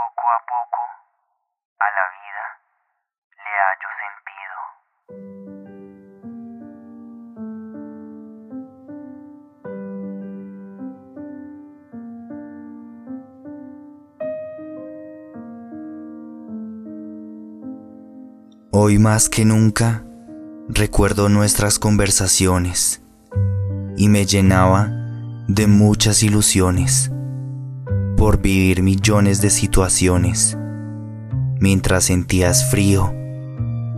Poco a poco, a la vida le hallo sentido. Hoy más que nunca recuerdo nuestras conversaciones y me llenaba de muchas ilusiones por vivir millones de situaciones mientras sentías frío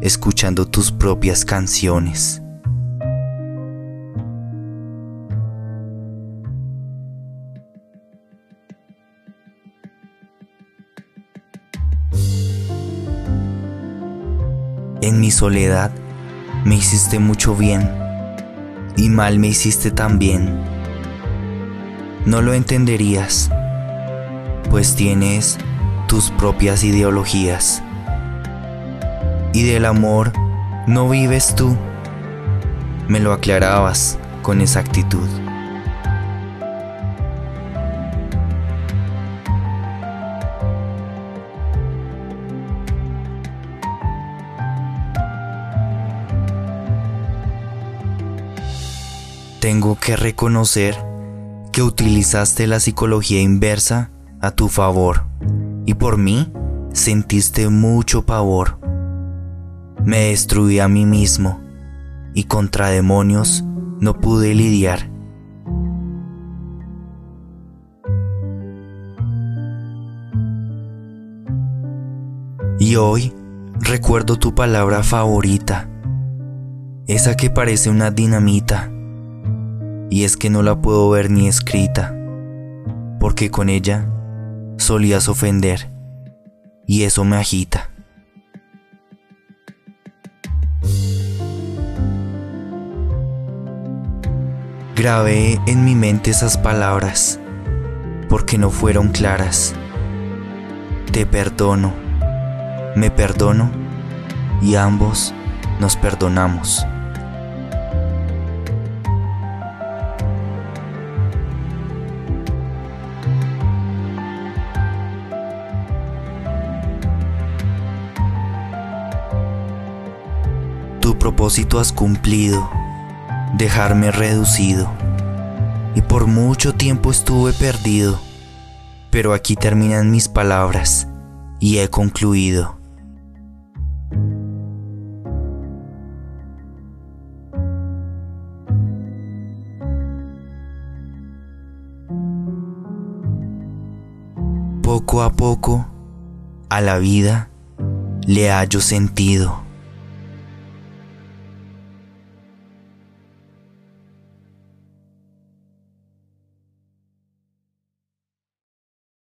escuchando tus propias canciones. En mi soledad me hiciste mucho bien y mal me hiciste también. No lo entenderías, pues tienes tus propias ideologías. Y del amor no vives tú, me lo aclarabas con exactitud. Tengo que reconocer que utilizaste la psicología inversa a tu favor y por mí sentiste mucho pavor. Me destruí a mí mismo y contra demonios no pude lidiar. Y hoy recuerdo tu palabra favorita, esa que parece una dinamita y es que no la puedo ver ni escrita, porque con ella solías ofender, y eso me agita. Grabé en mi mente esas palabras, porque no fueron claras. Te perdono, me perdono, y ambos nos perdonamos. Propósito has cumplido, dejarme reducido. Y por mucho tiempo estuve perdido, pero aquí terminan mis palabras y he concluido. Poco a poco, a la vida le hallo sentido.